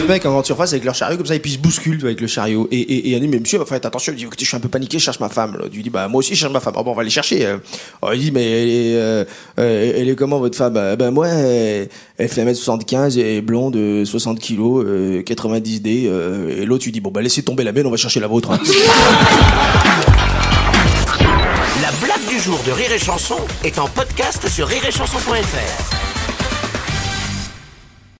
Le mec en grande surface avec leur chariot comme ça et puis ils se bousculent avec le chariot et, et, et dit mais monsieur faites attention il dit écoutez je suis un peu paniqué je cherche ma femme là. il dit bah moi aussi je cherche ma femme oh, bon on va aller chercher euh. oh, il dit mais elle est, euh, euh, elle est comment votre femme? Ben moi elle, fait 1m75 et est blonde 60 kilos 90 d et l'autre tu dis bon bah laissez tomber la mienne on va chercher la vôtre hein. La blague du jour de Rire et Chanson est en podcast sur rireetchanson.fr